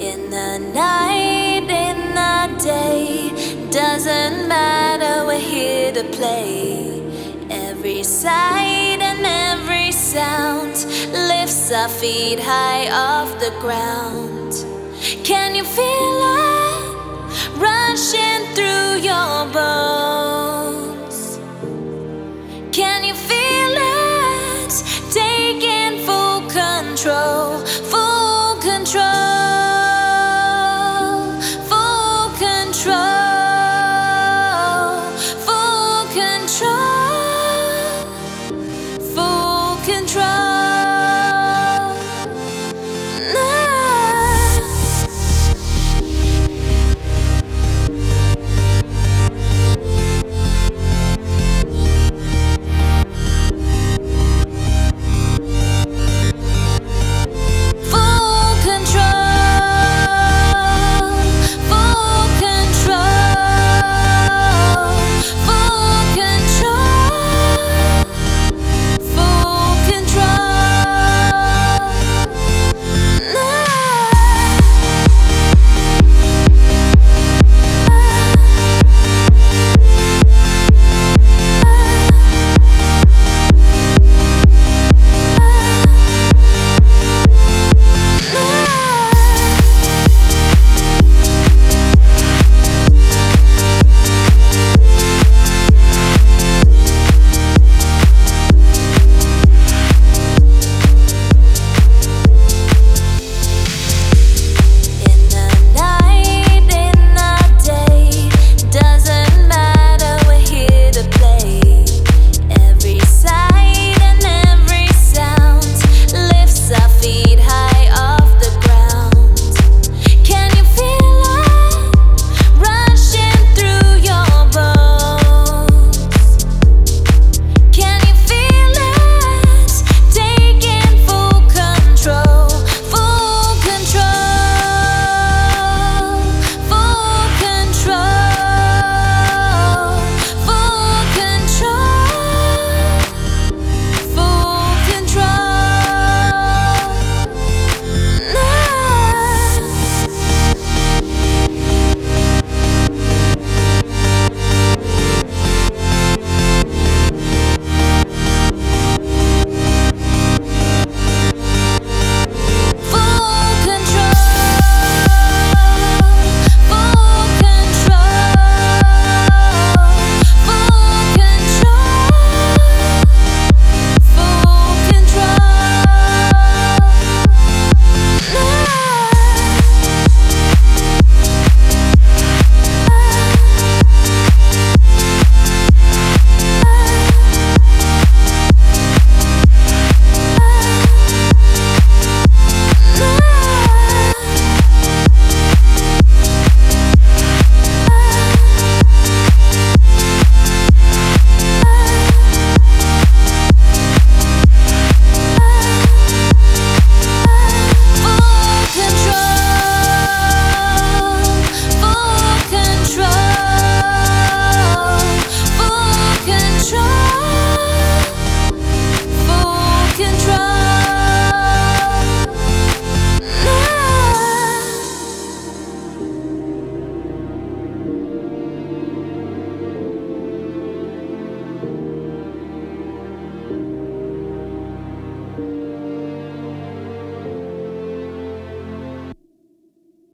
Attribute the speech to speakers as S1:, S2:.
S1: In the night, in the day, doesn't matter, we're here to play. Every sight and every sound lifts our feet high off the ground. Can you feel?